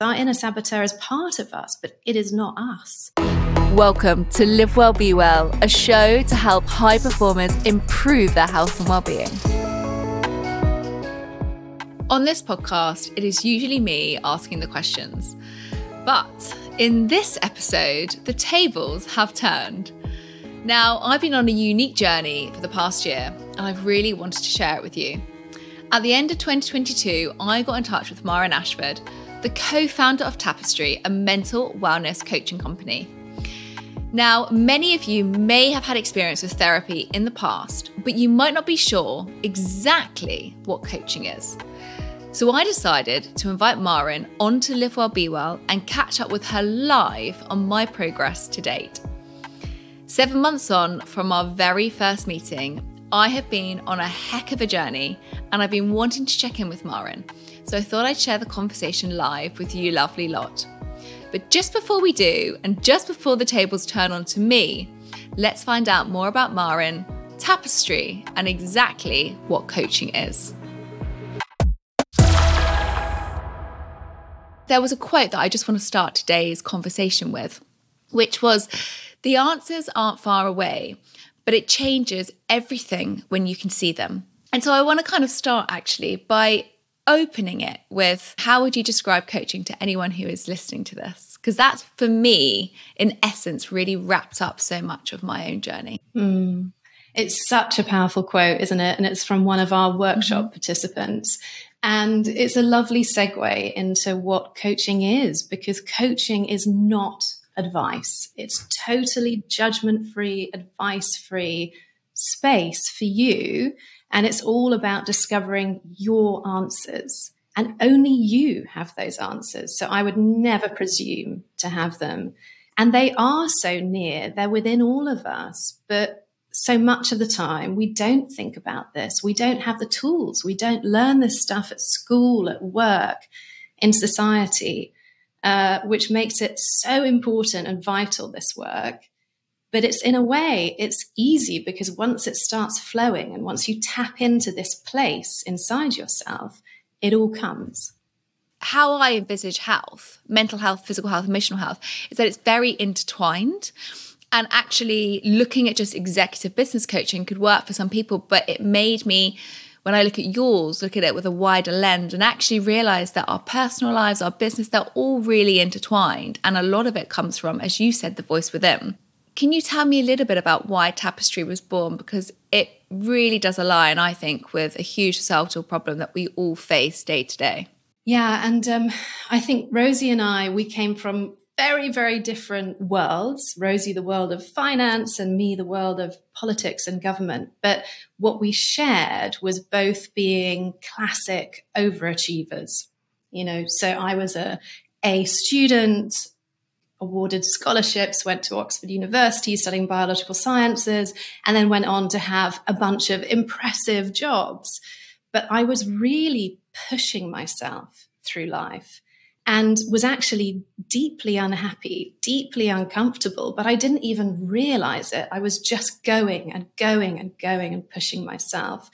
Our inner saboteur is part of us, but it is not us. Welcome to Live Well Be Well, a show to help high performers improve their health and well-being. On this podcast, it is usually me asking the questions. But in this episode, the tables have turned. Now, I've been on a unique journey for the past year, and I've really wanted to share it with you. At the end of 2022, I got in touch with Maren Ashford, the co founder of Tapestry, a mental wellness coaching company. Now, many of you may have had experience with therapy in the past, but you might not be sure exactly what coaching is. So I decided to invite Maren on to Live Well Be Well and catch up with her live on my progress to date. Seven months on from our very first meeting, I have been on a heck of a journey and I've been wanting to check in with Maren. So I thought I'd share the conversation live with you, lovely lot. But just before we do, and just before the tables turn on to me, let's find out more about Maren, Tapestry, and exactly what coaching is. There was a quote that I just want to start today's conversation with, which was The answers aren't far away, but it changes everything when you can see them. And so I want to kind of start actually by opening it with how would you describe coaching to anyone who is listening to this? Because that's for me, in essence, really wrapped up so much of my own journey. Mm. It's such a powerful quote, isn't it? And it's from one of our workshop mm-hmm. participants. And it's a lovely segue into what coaching is, because coaching is not advice. It's totally judgment free, advice free space for you and it's all about discovering your answers. And only you have those answers. So I would never presume to have them. And they are so near, they're within all of us. But so much of the time, we don't think about this. We don't have the tools. We don't learn this stuff at school, at work, in society, uh, which makes it so important and vital, this work. But it's in a way, it's easy because once it starts flowing and once you tap into this place inside yourself, it all comes. How I envisage health, mental health, physical health, emotional health, is that it's very intertwined. And actually, looking at just executive business coaching could work for some people, but it made me when I look at yours, look at it with a wider lens and actually realize that our personal lives, our business, they're all really intertwined. And a lot of it comes from, as you said, the voice within. Can you tell me a little bit about why Tapestry was born? Because it really does align, I think, with a huge societal problem that we all face day to day. Yeah, and um, I think Rosie and I, we came from very, very different worlds. Rosie, the world of finance, and me, the world of politics and government. But what we shared was both being classic overachievers. You know, so I was a A student, awarded scholarships, went to Oxford University studying biological sciences, and then went on to have a bunch of impressive jobs. But I was really pushing myself through life and was actually deeply unhappy, deeply uncomfortable, but I didn't even realize it. I was just going and going and going and pushing myself.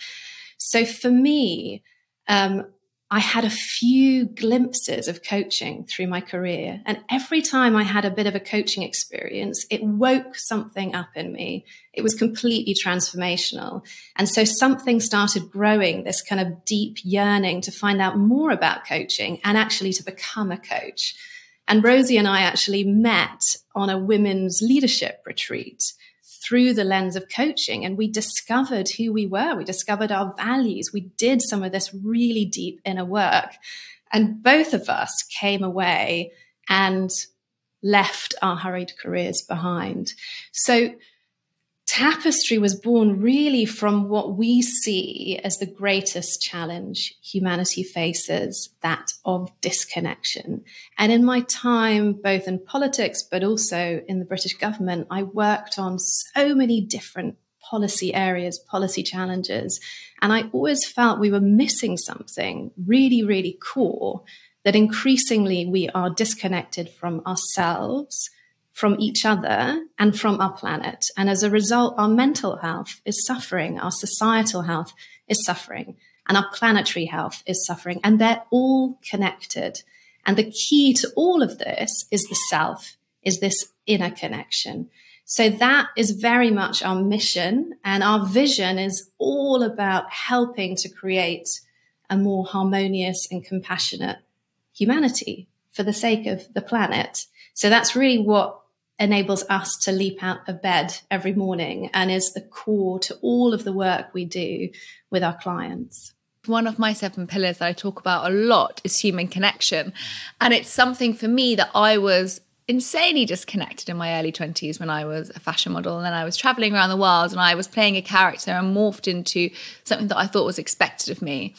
So for me, um, I had a few glimpses of coaching through my career. And every time I had a bit of a coaching experience, it woke something up in me. It was completely transformational. And so something started growing this kind of deep yearning to find out more about coaching and actually to become a coach. And Rosie and I actually met on a women's leadership retreat through the lens of coaching and we discovered who we were. We discovered our values. We did some of this really deep inner work. And both of us came away and left our hurried careers behind. So Tapestry was born really from what we see as the greatest challenge humanity faces that of disconnection. And in my time, both in politics, but also in the British government, I worked on so many different policy areas, policy challenges. And I always felt we were missing something really, really core that increasingly we are disconnected from ourselves from each other and from our planet. And as a result, our mental health is suffering, our societal health is suffering, and our planetary health is suffering. And they're all connected. And the key to all of this is the self, is this inner connection. So that is very much our mission. And our vision is all about helping to create a more harmonious and compassionate humanity for the sake of the planet. So that's really what enables us to leap out of bed every morning and is the core to all of the work we do with our clients. One of my seven pillars that I talk about a lot is human connection. And it's something for me that I was insanely disconnected in my early 20s when I was a fashion model. And then I was traveling around the world and I was playing a character and morphed into something that I thought was expected of me.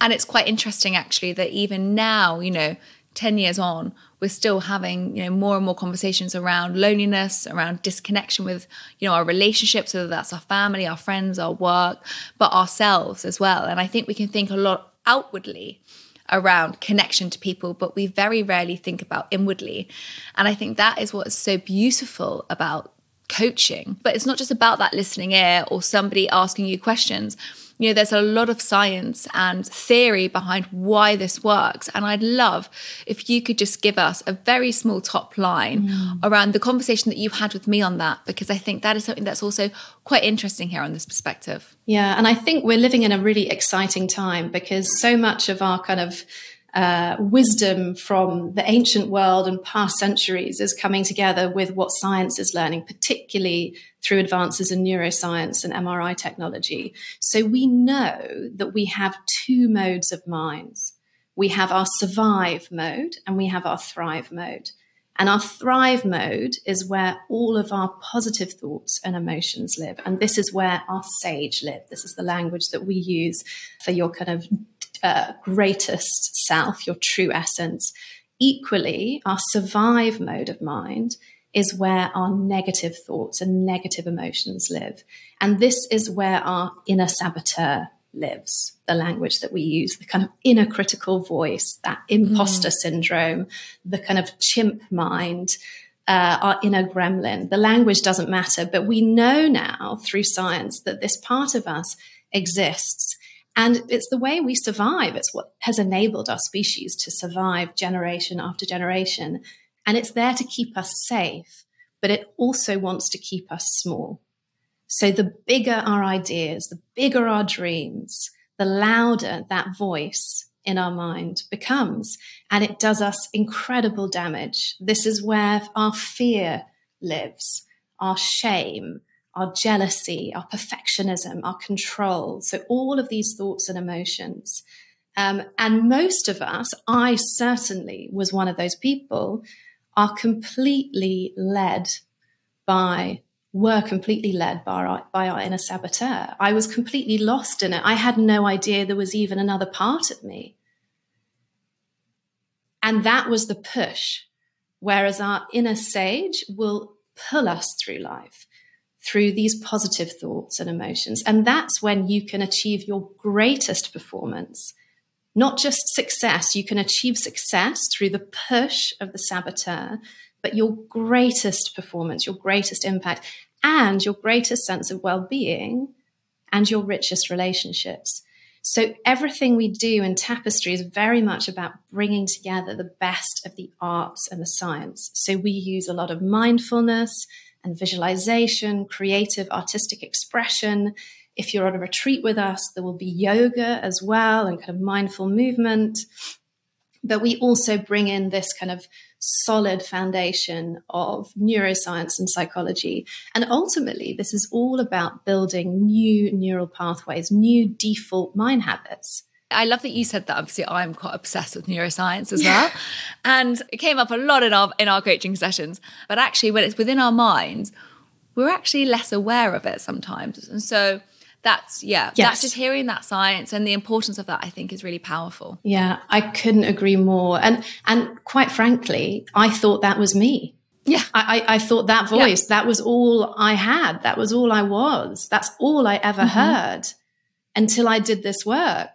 And it's quite interesting, actually, that even now, you know, 10 years on, we're still having, you know, more and more conversations around loneliness, around disconnection with, you know, our relationships, whether that's our family, our friends, our work, but ourselves as well. And I think we can think a lot outwardly around connection to people, but we very rarely think about inwardly. And I think that is what is so beautiful about coaching. But it's not just about that listening ear or somebody asking you questions you know, there's a lot of science and theory behind why this works. And I'd love if you could just give us a very small top line mm. around the conversation that you had with me on that, because I think that is something that's also quite interesting here on this perspective. Yeah. And I think we're living in a really exciting time because so much of our kind of uh, wisdom from the ancient world and past centuries is coming together with what science is learning, particularly through advances in neuroscience and MRI technology. So we know that we have two modes of minds. We have our survive mode and we have our thrive mode. And our thrive mode is where all of our positive thoughts and emotions live. And this is where our sage live. This is the language that we use for your kind of uh, greatest self, your true essence. Equally, our survive mode of mind is where our negative thoughts and negative emotions live. And this is where our inner saboteur lives, the language that we use, the kind of inner critical voice, that imposter mm. syndrome, the kind of chimp mind, uh, our inner gremlin. The language doesn't matter, but we know now through science that this part of us exists. And it's the way we survive. It's what has enabled our species to survive generation after generation. And it's there to keep us safe, but it also wants to keep us small. So the bigger our ideas, the bigger our dreams, the louder that voice in our mind becomes. And it does us incredible damage. This is where our fear lives, our shame, our jealousy, our perfectionism, our control. So, all of these thoughts and emotions. Um, and most of us, I certainly was one of those people, are completely led by, were completely led by our, by our inner saboteur. I was completely lost in it. I had no idea there was even another part of me. And that was the push. Whereas our inner sage will pull us through life through these positive thoughts and emotions. And that's when you can achieve your greatest performance. Not just success, you can achieve success through the push of the saboteur, but your greatest performance, your greatest impact, and your greatest sense of well being and your richest relationships. So, everything we do in Tapestry is very much about bringing together the best of the arts and the science. So, we use a lot of mindfulness, and visualization, creative artistic expression. If you're on a retreat with us, there will be yoga as well and kind of mindful movement. But we also bring in this kind of solid foundation of neuroscience and psychology. And ultimately, this is all about building new neural pathways, new default mind habits. I love that you said that. Obviously, I'm quite obsessed with neuroscience as well, and it came up a lot in our in our coaching sessions. But actually, when it's within our minds, we're actually less aware of it sometimes, and so that's yeah, yes. that's just hearing that science and the importance of that. I think is really powerful. Yeah, I couldn't agree more. And and quite frankly, I thought that was me. Yeah. I, I, thought that voice, yeah. that was all I had. That was all I was. That's all I ever mm-hmm. heard until I did this work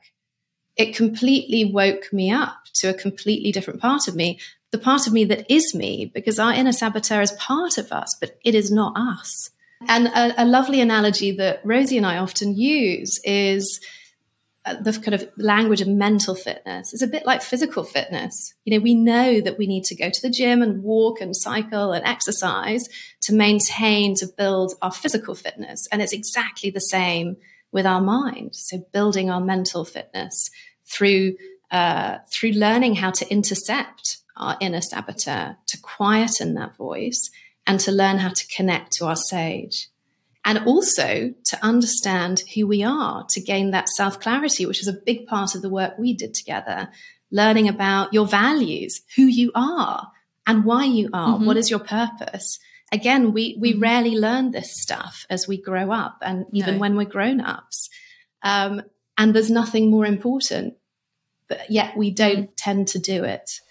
it completely woke me up to a completely different part of me, the part of me that is me, because our inner saboteur is part of us, but it is not us. And a, a lovely analogy that Rosie and I often use is uh, the kind of language of mental fitness It's a bit like physical fitness. You know, we know that we need to go to the gym and walk and cycle and exercise to maintain, to build our physical fitness. And it's exactly the same with our mind. So building our mental fitness through, uh, through learning how to intercept our inner saboteur, to quieten that voice and to learn how to connect to our sage and also to understand who we are to gain that self clarity, which is a big part of the work we did together. Learning about your values, who you are, and why you are. Mm-hmm. What is your purpose? Again, we we mm-hmm. rarely learn this stuff as we grow up, and even no. when we're grown ups. Um, and there's nothing more important, but yet we don't mm-hmm. tend to do it.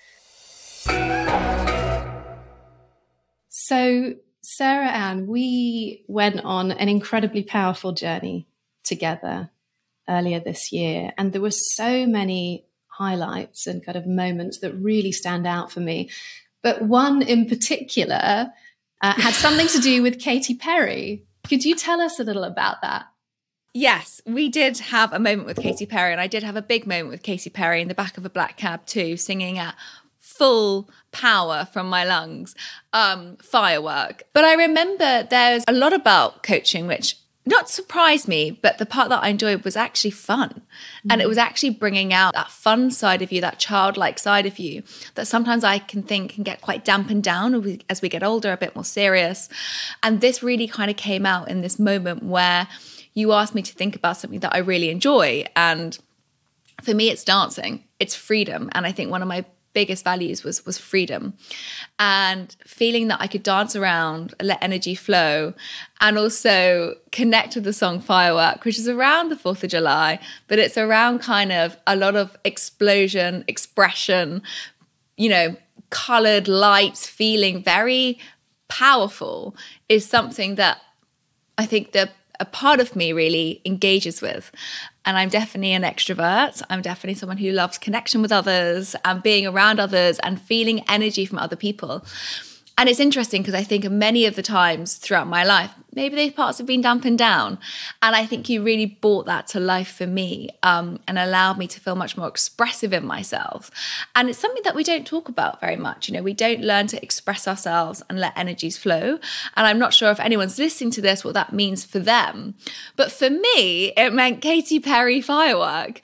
So Sarah Ann, we went on an incredibly powerful journey together earlier this year, and there were so many highlights and kind of moments that really stand out for me. But one in particular uh, had something to do with Katy Perry. Could you tell us a little about that? Yes, we did have a moment with Katy Perry, and I did have a big moment with Katy Perry in the back of a black cab too, singing at full power from my lungs, um, firework. But I remember there's a lot about coaching which not surprised me, but the part that I enjoyed was actually fun. Mm-hmm. And it was actually bringing out that fun side of you, that childlike side of you that sometimes I can think can get quite dampened down as we get older, a bit more serious. And this really kind of came out in this moment where you asked me to think about something that I really enjoy. And for me, it's dancing, it's freedom. And I think one of my biggest values was was freedom and feeling that I could dance around, let energy flow, and also connect with the song Firework, which is around the 4th of July, but it's around kind of a lot of explosion, expression, you know, colored lights, feeling very powerful is something that I think the a part of me really engages with. And I'm definitely an extrovert. I'm definitely someone who loves connection with others and being around others and feeling energy from other people. And it's interesting because I think many of the times throughout my life, maybe those parts have been dampened down. And I think you really brought that to life for me um, and allowed me to feel much more expressive in myself. And it's something that we don't talk about very much. You know, we don't learn to express ourselves and let energies flow. And I'm not sure if anyone's listening to this, what that means for them. But for me, it meant Katy Perry firework.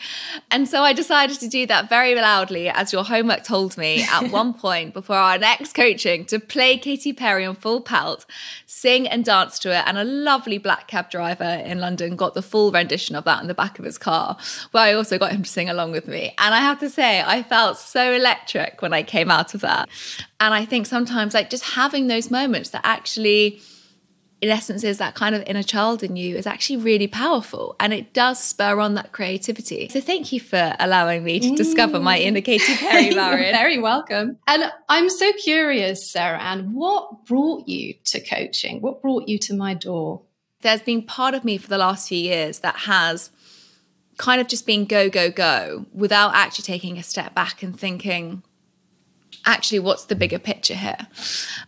And so I decided to do that very loudly, as your homework told me at one point before our next coaching, to play Katy Perry on full pelt, sing and dance to it and a lovely black cab driver in London got the full rendition of that in the back of his car, where I also got him to sing along with me. And I have to say, I felt so electric when I came out of that. And I think sometimes, like, just having those moments that actually in essence is that kind of inner child in you is actually really powerful and it does spur on that creativity. So thank you for allowing me to mm. discover my inner Katy Perry, Lauren. very welcome. And I'm so curious, Sarah Ann, what brought you to coaching? What brought you to my door? There's been part of me for the last few years that has kind of just been go, go, go without actually taking a step back and thinking, actually what's the bigger picture here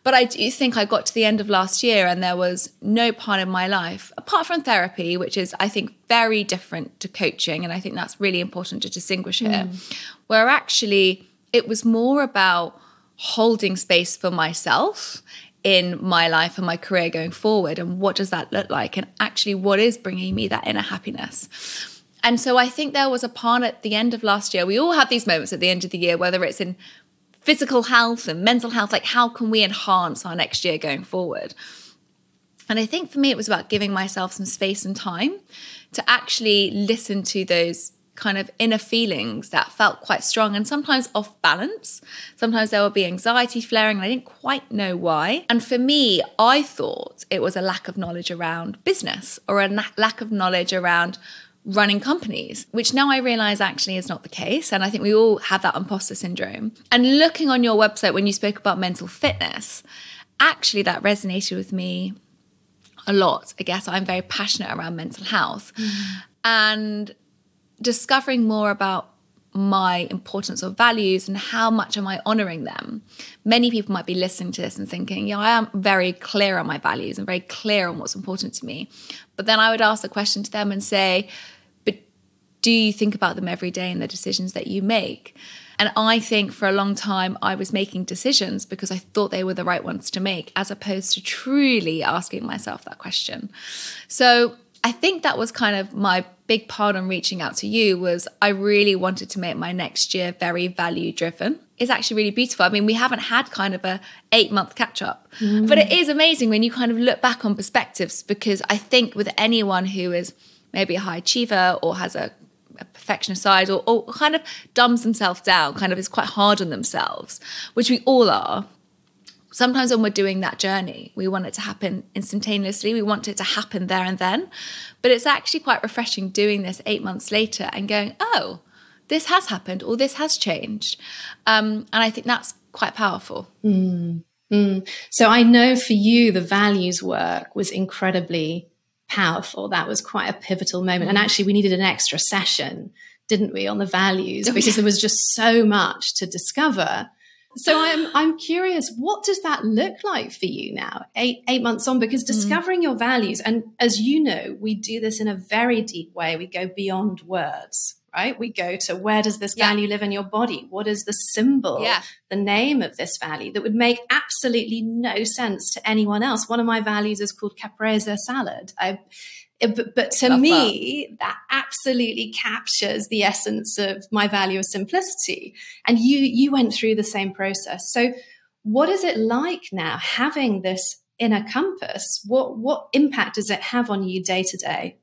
but i do think i got to the end of last year and there was no part in my life apart from therapy which is i think very different to coaching and i think that's really important to distinguish here mm. where actually it was more about holding space for myself in my life and my career going forward and what does that look like and actually what is bringing me that inner happiness and so I think there was a part at the end of last year. We all have these moments at the end of the year, whether it's in physical health and mental health like how can we enhance our next year going forward and i think for me it was about giving myself some space and time to actually listen to those kind of inner feelings that felt quite strong and sometimes off balance. Sometimes there would be anxiety flaring and I didn't quite know why. And for me, I thought it was a lack of knowledge around business or a lack of knowledge around running companies, which now I realize actually is not the case. And I think we all have that imposter syndrome. And looking on your website when you spoke about mental fitness, actually that resonated with me a lot. I guess I'm very passionate around mental health mm. and discovering more about my importance of values and how much am I honoring them. Many people might be listening to this and thinking, yeah, I am very clear on my values and very clear on what's important to me. But then I would ask the question to them and say, but do you think about them every day in the decisions that you make? And I think for a long time, I was making decisions because I thought they were the right ones to make, as opposed to truly asking myself that question. So I think that was kind of my big part on reaching out to you was I really wanted to make my next year very value driven. It's actually really beautiful. I mean, we haven't had kind of a eight month catch up, mm. but it is amazing when you kind of look back on perspectives because I think with anyone who is maybe a high achiever or has a a perfectionist side or, or kind of dumbs themselves down, kind of is quite hard on themselves, which we all are. Sometimes when we're doing that journey, we want it to happen instantaneously. We want it to happen there and then. But it's actually quite refreshing doing this eight months later and going, oh, this has happened or this has changed. Um, and I think that's quite powerful. Mm, mm. So I know for you, the values work was incredibly powerful. That was quite a pivotal moment. And mm. actually, we needed an extra session, didn't we, on the values oh, because there was just so much to discover. So I'm I'm curious, what does that look like for you now, eight eight months on? Because mm. discovering mm. your values, and as you know, we do this in a very deep way. We go beyond words right? We go to where does this yeah. value live in your body? What is the symbol, yeah. the name of this value that would make absolutely no sense to anyone else? One of my values is called caprese salad. I, Uh, but, but, to me, that. that absolutely captures the essence of my value of simplicity. And you you went through the same process. So, what is it like now having this inner compass? What what impact does it have on you day to day?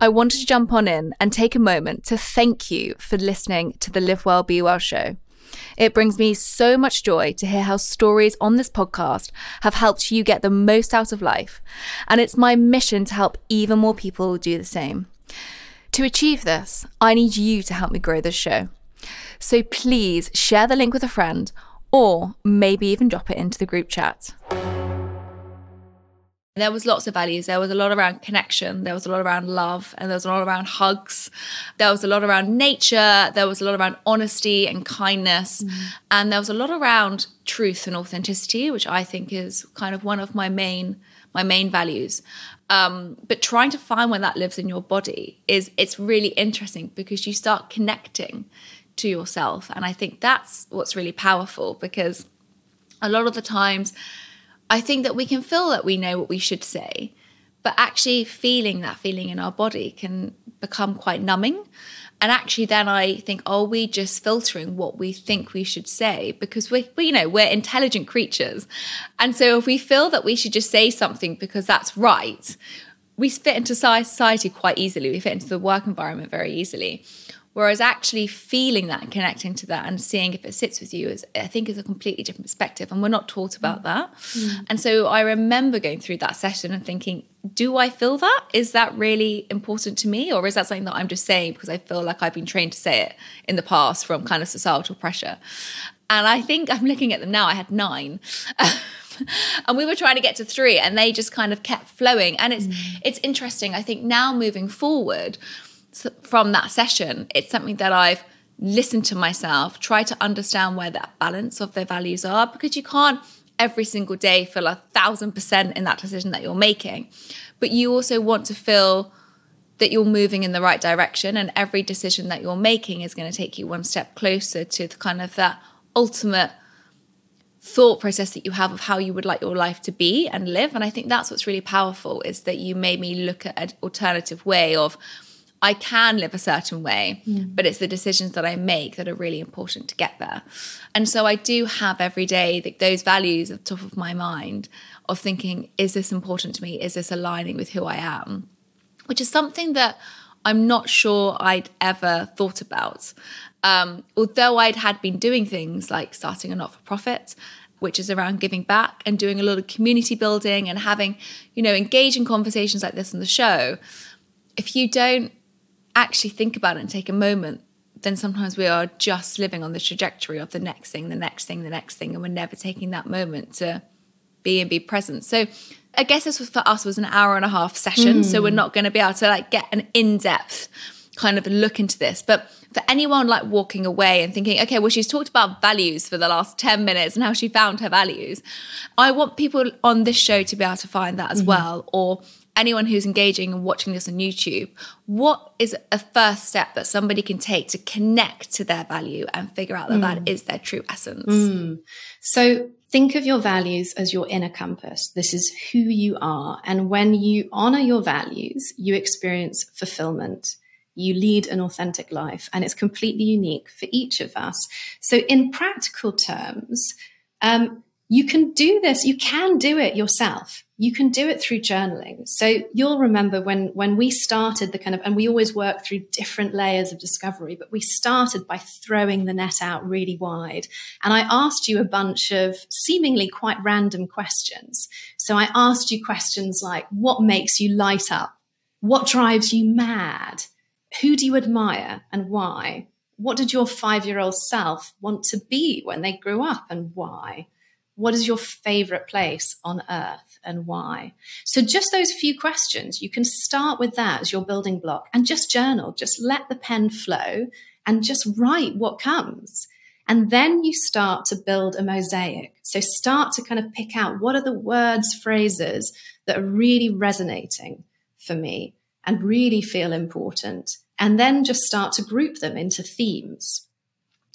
I wanted to jump on in and take a moment to thank you for listening to the Live Well, Be Well show. It brings me so much joy to hear how stories on this podcast have helped you get the most out of life, and it's my mission to help even more people do the same. To achieve this, I need you to help me grow this show. So please share the link with a friend or maybe even drop it into the group chat. There was lots of values. There was a lot around connection. There was a lot around love, and there was a lot around hugs. There was a lot around nature. There was a lot around honesty and kindness, mm. and there was a lot around truth and authenticity, which I think is kind of one of my main my main values. Um, but trying to find where that lives in your body is it's really interesting because you start connecting to yourself, and I think that's what's really powerful because a lot of the times I think that we can feel that we know what we should say, but actually feeling that feeling in our body can become quite numbing. And actually, then I think, are we just filtering what we think we should say? Because we, we, you know, we're intelligent creatures. And so if we feel that we should just say something because that's right, we fit into society quite easily. We fit into the work environment very easily. Whereas actually feeling that and connecting to that and seeing if it sits with you is, I think, is a completely different perspective. And we're not taught about mm. that. Mm. And so I remember going through that session and thinking, do I feel that? Is that really important to me? Or is that something that I'm just saying because I feel like I've been trained to say it in the past from kind of societal pressure? And I think I'm looking at them now, I had nine. and we were trying to get to three and they just kind of kept flowing. And it's mm. it's interesting. I think now moving forward, from that session, it's something that I've listened to myself, try to understand where that balance of their values are, because you can't every single day feel a thousand percent in that decision that you're making. But you also want to feel that you're moving in the right direction, and every decision that you're making is going to take you one step closer to the kind of that ultimate thought process that you have of how you would like your life to be and live. And I think that's what's really powerful is that you made me look at an alternative way of I can live a certain way, mm. but it's the decisions that I make that are really important to get there. And so I do have every day those values at the top of my mind of thinking, is this important to me? Is this aligning with who I am? Which is something that I'm not sure I'd ever thought about. Um, although I'd had been doing things like starting a not for profit, which is around giving back and doing a lot of community building and having, you know, engaging conversations like this on the show. If you don't actually think about it and take a moment, then sometimes we are just living on the trajectory of the next thing, the next thing, the next thing, and we're never taking that moment to be and be present. So I guess this was for us was an hour and a half session. Mm. So we're not going to be able to like get an in-depth kind of look into this. But for anyone like walking away and thinking, okay, well, she's talked about values for the last 10 minutes and how she found her values. I want people on this show to be able to find that as mm-hmm. well, or anyone who's engaging and watching this on YouTube, what is a first step that somebody can take to connect to their value and figure out that mm. that is their true essence? Mm. So think of your values as your inner compass. This is who you are. And when you honor your values, you experience fulfillment. You lead an authentic life, and it's completely unique for each of us. So, in practical terms, um, you can do this. You can do it yourself. You can do it through journaling. So you'll remember when, when we started the kind of, and we always work through different layers of discovery, but we started by throwing the net out really wide. And I asked you a bunch of seemingly quite random questions. So I asked you questions like, what makes you light up? What drives you mad? Who do you admire and why? What did your five year old self want to be when they grew up and why? What is your favorite place on earth and why? So, just those few questions, you can start with that as your building block and just journal, just let the pen flow and just write what comes. And then you start to build a mosaic. So, start to kind of pick out what are the words, phrases that are really resonating for me and really feel important. And then just start to group them into themes,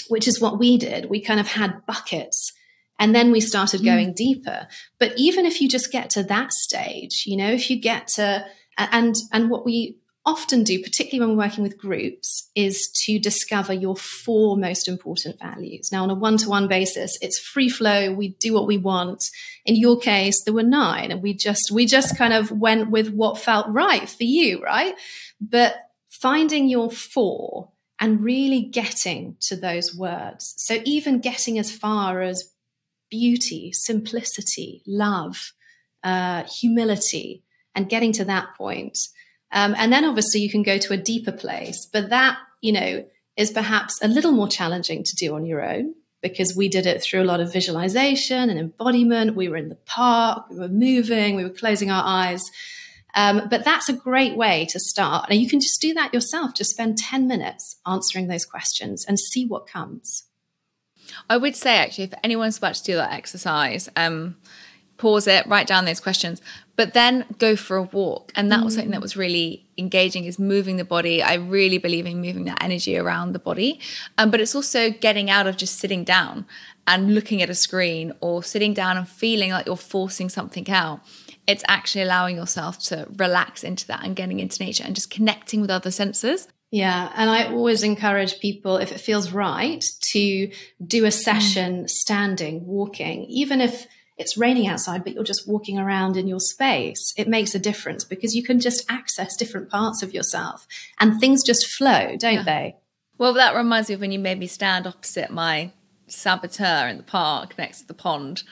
which is what we did. We kind of had buckets and then we started hmm. going mm. deeper. But even if you just get to that stage, you know, if you get to, and, and what we often do, particularly when we're working with groups, is to discover your four most important values. Now, on a one to one basis, it's free flow. We do what we want. In your case, there were nine and we just, we just kind of went with what felt right for you, right? But finding your four and really getting to those words. So even getting as far as beauty, simplicity, love, uh, humility, and getting to that point. Um, and then obviously you can go to a deeper place, but that, you know, is perhaps a little more challenging to do on your own because we did it through a lot of visualization and embodiment. We were in the park, we were moving, we were closing our eyes. Um, but that's a great way to start. And you can just do that yourself. Just spend 10 minutes answering those questions and see what comes. I would say actually, if anyone's about to do that exercise, um, pause it, write down those questions, but then go for a walk. And that mm. was something that mm. was really engaging is moving the body. I really believe in moving that energy around the body. Um, but it's also getting out of just sitting down and looking at a screen or sitting down and feeling like you're forcing something out. It's actually allowing yourself to relax into that and getting into nature and just connecting with other senses. Yeah. And I always encourage people, if it feels right, to do a session mm. standing, walking, even if it's raining outside, but you're just walking around in your space. It makes a difference because you can just access different parts of yourself and things just flow, don't yeah. they? Well, that reminds me of when you made me stand opposite my saboteur in the park next to the pond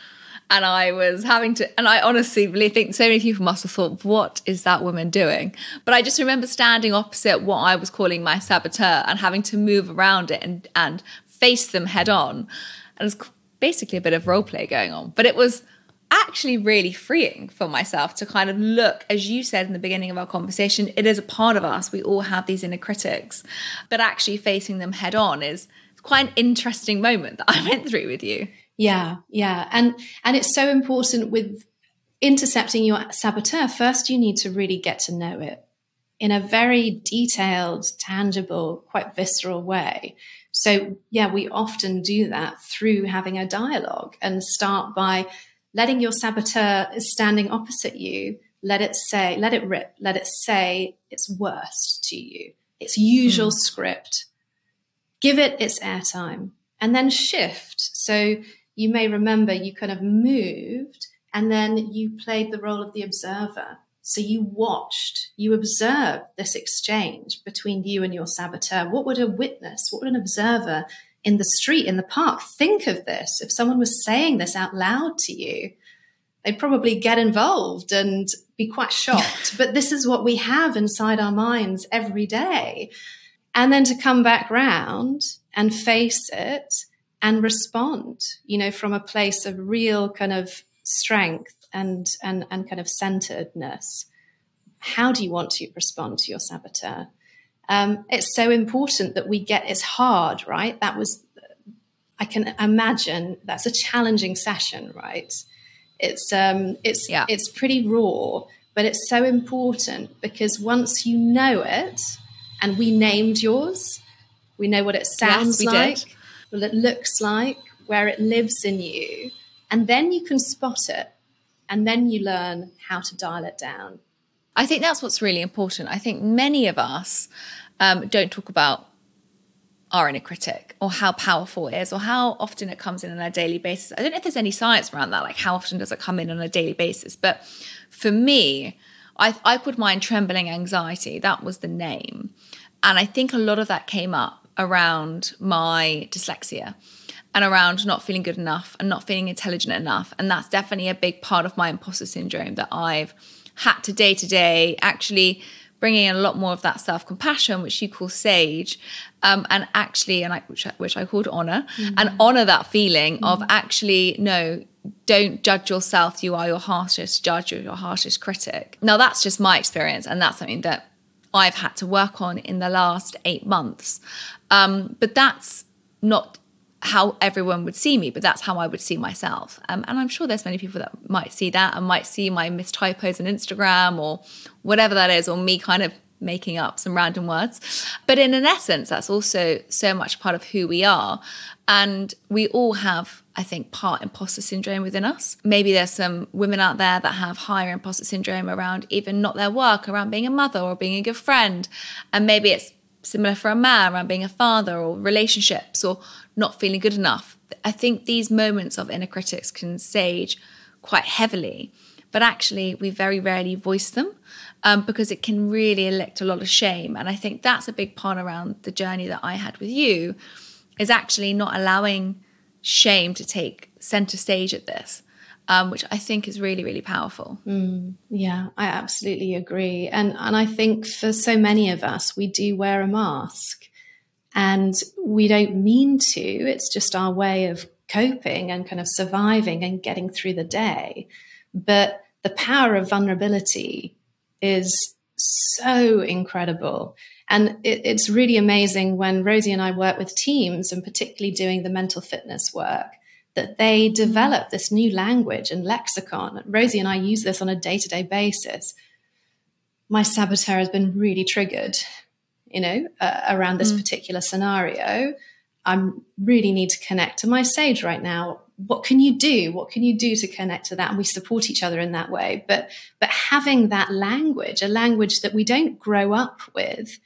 and I was having to, and I honestly really think so many people must have thought, what is that woman doing? But I just remember standing opposite what I was calling my saboteur and having to move around it and, and face them head on. And it's basically a bit of role play going on, but it was actually really freeing for myself to kind of look, as you said in the beginning of our conversation, it is a part of us. We all have these inner critics, but actually facing them head on is quite an interesting moment that I went through with you. Yeah, yeah. And and it's so important with intercepting your saboteur. First you need to really get to know it in a very detailed, tangible, quite visceral way. So, yeah, we often do that through having a dialogue and start by letting your saboteur is standing opposite you. Let it say, let it rip, let it say its worst to you, its usual mm. script. Give it its airtime and then shift. So you may remember you kind of moved and then you played the role of the observer. So you watched, you observed this exchange between you and your saboteur. What would a witness, what would an observer in the street, in the park think of this? If someone was saying this out loud to you, they'd probably get involved and be quite shocked. but this is what we have inside our minds every day. And then to come back round and face it and respond, you know, from a place of real kind of strength and and and kind of centeredness. How do you want to respond to your saboteur? Um, it's so important that we get. It's hard, right? That was. I can imagine that's a challenging session, right? It's um, it's yeah. it's pretty raw, But it's so important because once you know it, and we named yours, we know what it sounds yes, like, did. What it looks like, where it lives in you, and then you can spot it, and then you learn how to dial it down. I think that's what's really important. I think many of us um, don't talk about our inner critic or how powerful it is or how often it comes in on a daily basis. I don't know if there's any science around that, like how often does it come in on a daily basis. But for me, I, I put mine trembling anxiety. That was the name. And I think a lot of that came up around my dyslexia and around not feeling good enough and not feeling intelligent enough. And that's definitely a big part of my imposter syndrome that I've had to day to day actually bringing in a lot more of that self compassion, which you call sage, um, and actually, and I, which, which I called honor, mm-hmm. and honor that feeling mm-hmm. of actually, no, don't judge yourself. You are your harshest judge, you're your harshest critic. Now, that's just my experience, and that's something that I've had to work on in the last eight months. Um, but that's not how everyone would see me, but that's how I would see myself. Um, and I'm sure there's many people that might see that and might see my mistypos on Instagram or whatever that is, or me kind of making up some random words. But in an essence, that's also so much part of who we are. And we all have, I think, part imposter syndrome within us. Maybe there's some women out there that have higher imposter syndrome around even not their work, around being a mother or being a good friend. And maybe it's similar for a man around being a father or relationships or not feeling good enough. I think these moments of inner critics can sage quite heavily, but actually, we very rarely voice them um, because it can really elect a lot of shame. And I think that's a big part around the journey that I had with you is actually not allowing shame to take center stage at this. Um, which I think is really, really powerful. Mm, yeah, I absolutely agree. And and I think for so many of us, we do wear a mask. And we don't mean to, it's just our way of coping and kind of surviving and getting through the day. But the power of vulnerability is so incredible. And it, it's really amazing when Rosie and I work with teams, and particularly doing the mental fitness work, that they develop this new language and lexicon. Rosie and I use this on a day to day basis. My saboteur has been really triggered you know, uh, around this mm. particular scenario. I really need to connect to my sage right now. What can you do? What can you do to connect to that? And we support each other in that way. But but having that language, a language that we don't grow up with,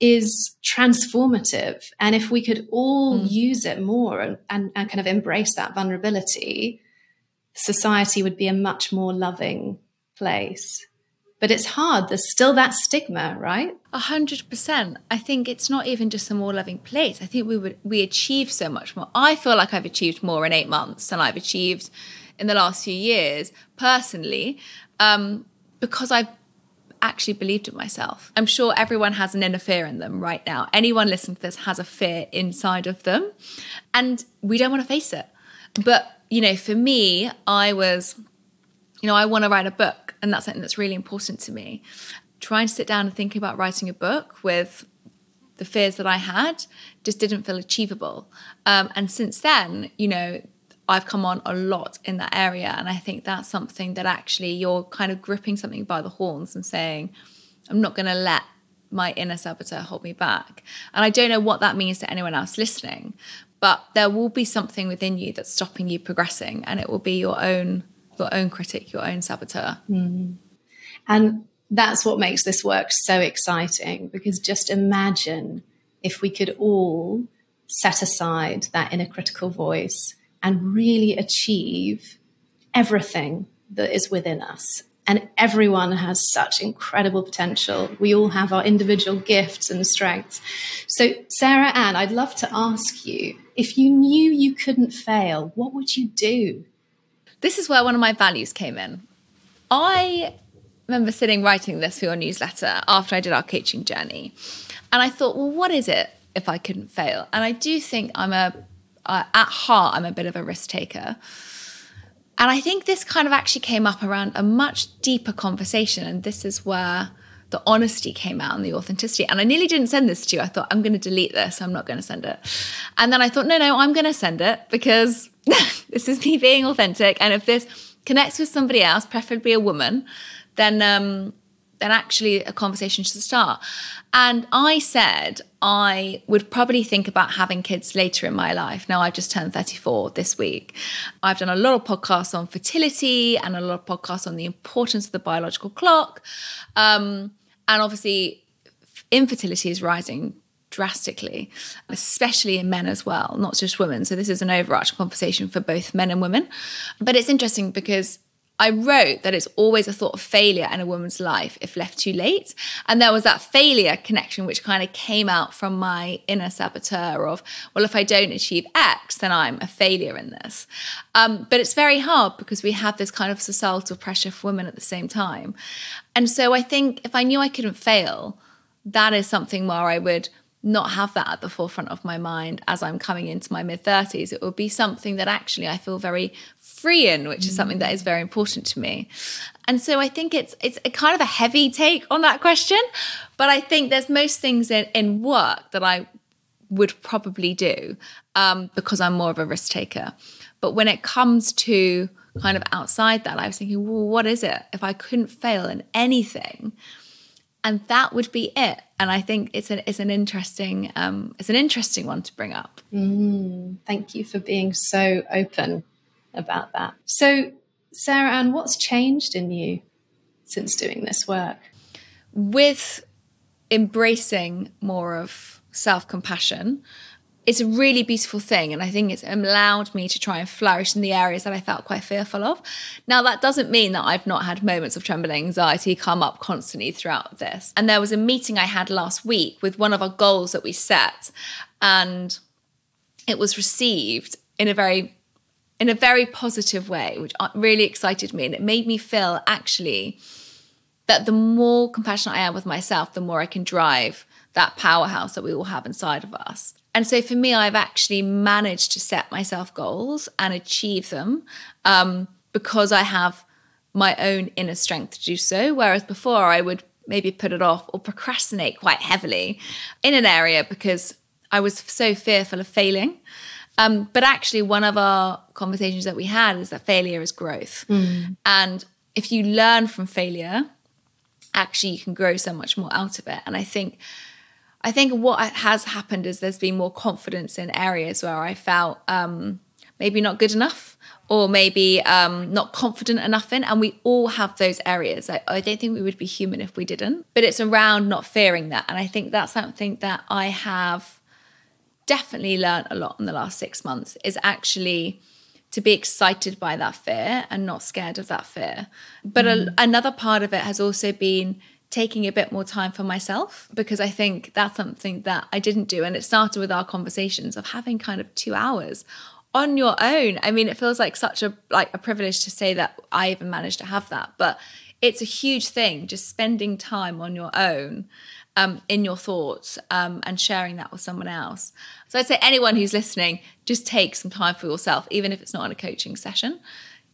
is transformative. And if we could all mm. use it more and, and, and kind of embrace that vulnerability, society would be a much more loving place but it's hard. There's still that stigma, right? A hundred percent. I think it's not even just a more loving place. I think we would we achieve so much more. I feel like I've achieved more in eight months than I've achieved in the last few years personally, um, because I've actually believed in myself. I'm sure everyone has an inner fear in them right now. Anyone listening to this has a fear inside of them, and we don't want to face it. But you know, for me, I was, you know, I want to write a book and that's something that's really important to me. Trying to sit down and think about writing a book with the fears that I had just didn't feel achievable. Um, and since then, you know, I've come on a lot in that area. And I think that's something that actually you're kind of gripping something by the horns and saying, I'm not going to let my inner saboteur hold me back. And I don't know what that means to anyone else listening, but there will be something within you that's stopping you progressing, and it will be your own your own critic, your own saboteur. Mm. And that's what makes this work so exciting because just imagine if we could all set aside that inner critical voice and really achieve everything that is within us. And everyone has such incredible potential. We all have our individual gifts and strengths. So, Sarah Ann, I'd love to ask you if you knew you couldn't fail, what would you do? This is where one of my values came in. I remember sitting writing this for your newsletter after I did our coaching journey. And I thought, well, what is it if I couldn't fail? And I do think I'm a, uh, at heart, I'm a bit of a risk taker. And I think this kind of actually came up around a much deeper conversation. And this is where the honesty came out and the authenticity. And I nearly didn't send this to you. I thought, I'm going to delete this. I'm not going to send it. And then I thought, no, no, I'm going to send it because this is me being authentic. And if this connects with somebody else, preferably a woman, then um, then actually a conversation should start. And I said I would probably think about having kids later in my life. Now I've just turned 34 this week. I've done a lot of podcasts on fertility and a lot of podcasts on the importance of the biological clock. Um, and obviously, infertility is rising drastically, especially in men as well, not just women. So this is an overarching conversation for both men and women. But it's interesting because I wrote that it's always a thought of failure in a woman's life if left too late. And there was that failure connection, which kind of came out from my inner saboteur of, well, if I don't achieve X, then I'm a failure in this. Um, but it's very hard because we have this kind of societal pressure for women at the same time. And so I think if I knew I couldn't fail, that is something where I would not have that at the forefront of my mind as I'm coming into my mid 30s. It will be something that actually I feel very free in, which is something that is very important to me. And so I think it's it's a kind of a heavy take on that question, but I think there's most things in, in work that I would probably do um, because I'm more of a risk taker. But when it comes to kind of outside that, I was thinking, well, what is it? If I couldn't fail in anything, and that would be it. And I think it's an it's an interesting um, it's an interesting one to bring up. Mm, thank you for being so open about that. So, Sarah Ann, what's changed in you since doing this work? With embracing more of self compassion, it's a really beautiful thing. And I think it's allowed me to try and flourish in the areas that I felt quite fearful of. Now, that doesn't mean that I've not had moments of trembling anxiety come up constantly throughout this. And there was a meeting I had last week with one of our goals that we set, and it was received in a very in a very positive way, which uh, really excited me. And it made me feel actually that the more compassionate I am with myself, the more I can drive that powerhouse that we all have inside of us. And so for me, I've actually managed to set myself goals and achieve them um, because I have my own inner strength to do so. Whereas before, I would maybe put it off or procrastinate quite heavily in an area because I was so fearful of failing. Um, but actually, one of our conversations that we had is that failure is growth. Mm. And if you learn from failure, actually, you can grow so much more out of it. And I think I think what has happened is there's been more confidence in areas where I felt um, maybe not good enough or maybe um, not confident enough in. And we all have those areas. I, I, don't think we would be human if we didn't. But it's around not fearing that. And I think that's something that I have definitely learned a lot in the last six months is actually to be excited by that fear and not scared of that fear. But mm. a, another part of it has also been taking a bit more time for myself because I think that's something that I didn't do. And it started with our conversations of having kind of two hours on your own. I mean, it feels like such a like a privilege to say that I even managed to have that, but it's a huge thing just spending time on your own um, in your thoughts um, and sharing that with someone else. So I'd say anyone who's listening, just take some time for yourself, even if it's not in a coaching session.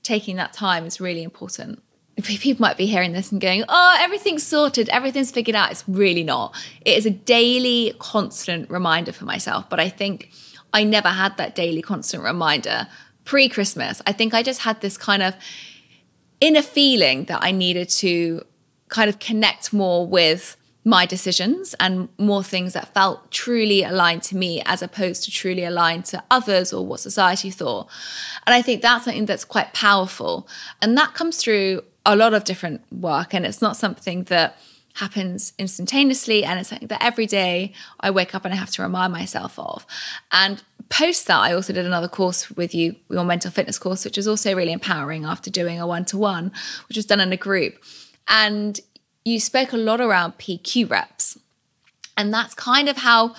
Taking that time is really important people might be hearing this and going, oh, everything's sorted, everything's figured out. It's really not. It is a daily, constant reminder for myself. But I think I never had that daily, constant reminder pre Christmas. I think I just had this kind of inner feeling that I needed to kind of connect more with my decisions and more things that felt truly aligned to me as opposed to truly aligned to others or what society thought. And I think that's something that's quite powerful. And that comes through a lot of different work and it's not something that happens instantaneously and it's something that every day I wake up and I have to remind myself of. And post that, I also did another course with you, your mental fitness course, which was also really empowering after doing a one to one, which was done in a group. And you spoke a lot around PQ reps. And that's kind of how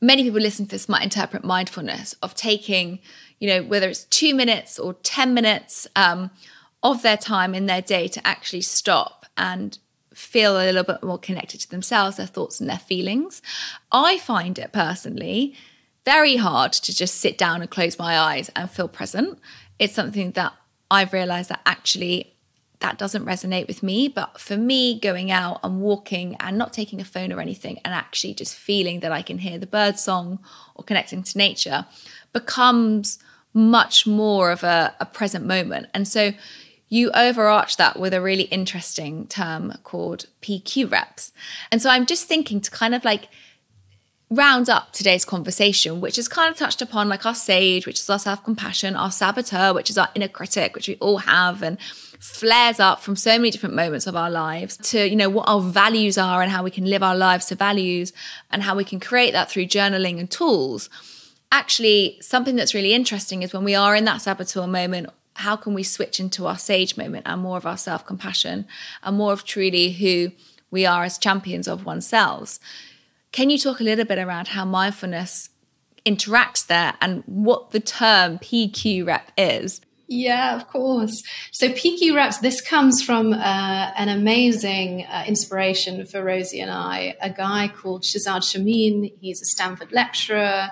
many people listen to this might interpret mindfulness of taking, you know, whether it's two minutes or 10 minutes. Um, of their time in their day to actually stop and feel a little bit more connected to themselves, their thoughts, and their feelings. I find it personally very hard to just sit down and close my eyes and feel present. It's something that I've realized that actually that doesn't resonate with me. But for me, going out and walking and not taking a phone or anything and actually just feeling that I can hear the bird song or connecting to nature becomes much more of a, a present moment. And so you overarch that with a really interesting term called PQ reps. And so I'm just thinking to kind of like round up today's conversation, which is kind of touched upon like our sage, which is our self compassion, our saboteur, which is our inner critic, which we all have and flares up from so many different moments of our lives to, you know, what our values are and how we can live our lives to values and how we can create that through journaling and tools. Actually, something that's really interesting is when we are in that saboteur moment how can we switch into our sage moment and more of our self compassion and more of truly who we are as champions of oneself? Can you talk a little bit around how mindfulness interacts there and what the term PQ rep is? Yeah, of course. So PQ reps, this comes from uh, an amazing uh, inspiration for Rosie and I, a guy called Shirzad Chamine. He's a Stanford lecturer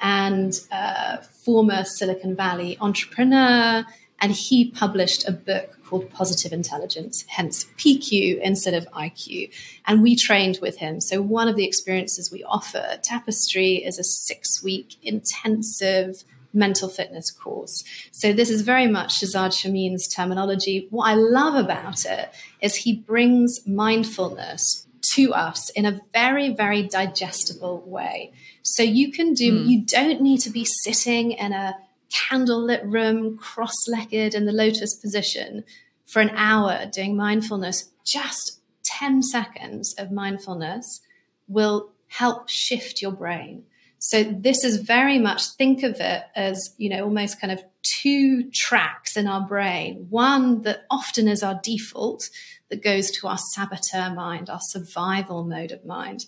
and uh, former Silicon Valley entrepreneur. And he published a book called Positive Intelligence, hence PQ instead of IQ. And we trained with him. So, one of the experiences we offer Tapestry is a six week intensive mental fitness course. So, this is very much Shirzad Chamine's terminology. What I love about it is he brings mindfulness to us in a very, very digestible way. So, you can do, mm. you don't need to be sitting in a candlelit room, cross legged in the lotus position for an hour doing mindfulness, just 10 seconds of mindfulness will help shift your brain. So this is very much think of it as, you know, almost kind of two tracks in our brain. One that often is our default that goes to our saboteur mind, our survival mode of mind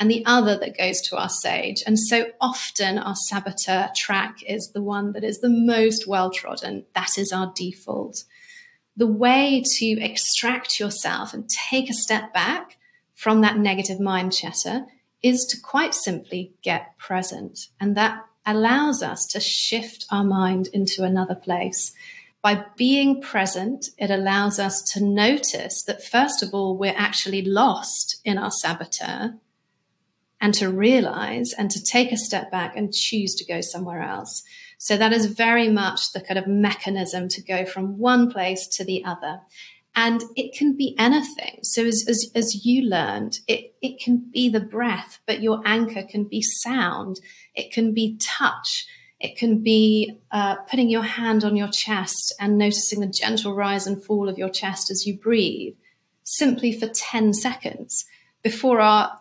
and the other that goes to our sage. And so often our saboteur track is the one that is the most well trodden. That is our default. The way to extract yourself and take a step back from that negative mind chatter is to quite simply get present. And that allows us to shift our mind into another place. By being present, it allows us to notice that, first of all, we're actually lost in our saboteur and to realize and to take a step back and choose to go somewhere else. So that is very much the kind of mechanism to go from one place to the other. And it can be anything. So as, as, as you learned, it, it can be the breath, but your anchor can be sound. It can be touch. It can be uh, putting your hand on your chest and noticing the gentle rise and fall of your chest as you breathe, simply for 10 seconds. Before our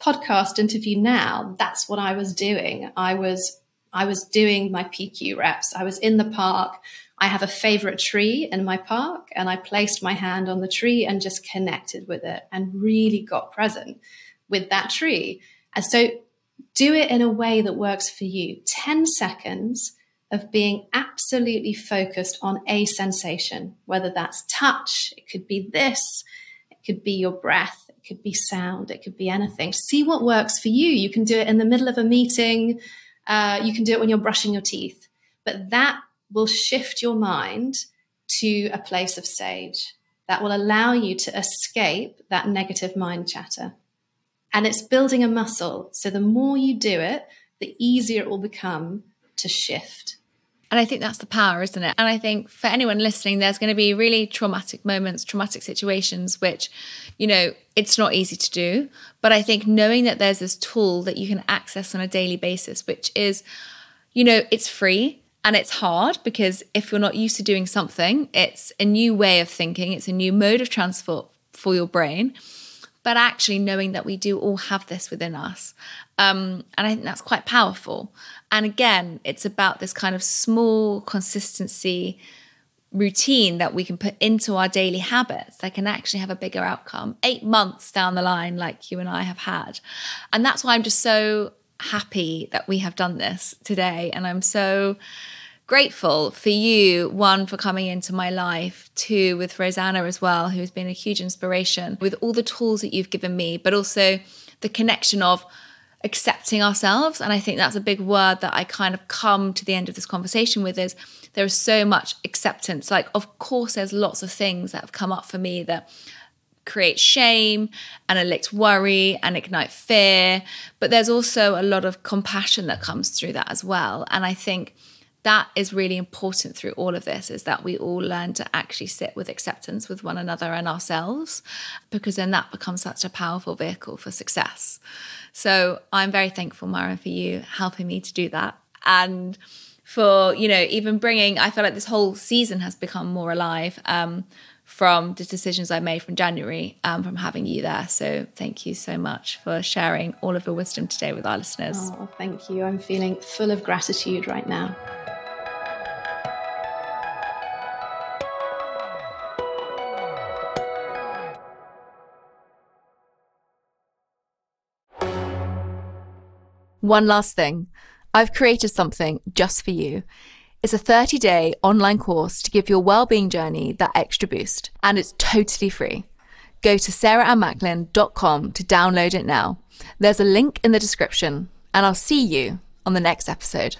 podcast interview now, that's what I was doing. I was I was doing my PQ reps. I was in the park. I have a favorite tree in my park, and I placed my hand on the tree and just connected with it and really got present with that tree. And so do it in a way that works for you. 10 seconds of being absolutely focused on a sensation, whether that's touch, it could be this, it could be your breath, it could be sound, it could be anything. See what works for you. You can do it in the middle of a meeting, uh, you can do it when you're brushing your teeth, but that will shift your mind to a place of sage. That will allow you to escape that negative mind chatter. And it's building a muscle. So the more you do it, the easier it will become to shift. And I think that's the power, isn't it? And I think for anyone listening, there's going to be really traumatic moments, traumatic situations, which, you know, it's not easy to do. But I think knowing that there's this tool that you can access on a daily basis, which is, you know, it's free and it's hard because if you're not used to doing something, it's a new way of thinking, it's a new mode of transport for your brain. But actually, knowing that we do all have this within us. Um, and I think that's quite powerful. And again, it's about this kind of small consistency routine that we can put into our daily habits that can actually have a bigger outcome eight months down the line, like you and I have had. And that's why I'm just so happy that we have done this today. And I'm so grateful for you, one, for coming into my life, two, with Rosanna as well, who has been a huge inspiration with all the tools that you've given me, but also the connection of accepting ourselves. And I think that's a big word that I kind of come to the end of this conversation with is there is so much acceptance. Like, of course, there's lots of things that have come up for me that create shame and elicit worry and ignite fear. But there's also a lot of compassion that comes through that as well. And I think that is really important through all of this is that we all learn to actually sit with acceptance with one another and ourselves because then that becomes such a powerful vehicle for success so i'm very thankful Maren for you helping me to do that and for you know even bringing i feel like this whole season has become more alive um, from the decisions I made from January um, from having you there. So thank you so much for sharing all of your wisdom today with our listeners. Oh, thank you. I'm feeling full of gratitude right now. One last thing. I've created something just for you. It's a 30 day online course to give your well-being journey that extra boost, and it's totally free. Go to sarahannmacklin.com to download it now. There's a link in the description, and I'll see you on the next episode.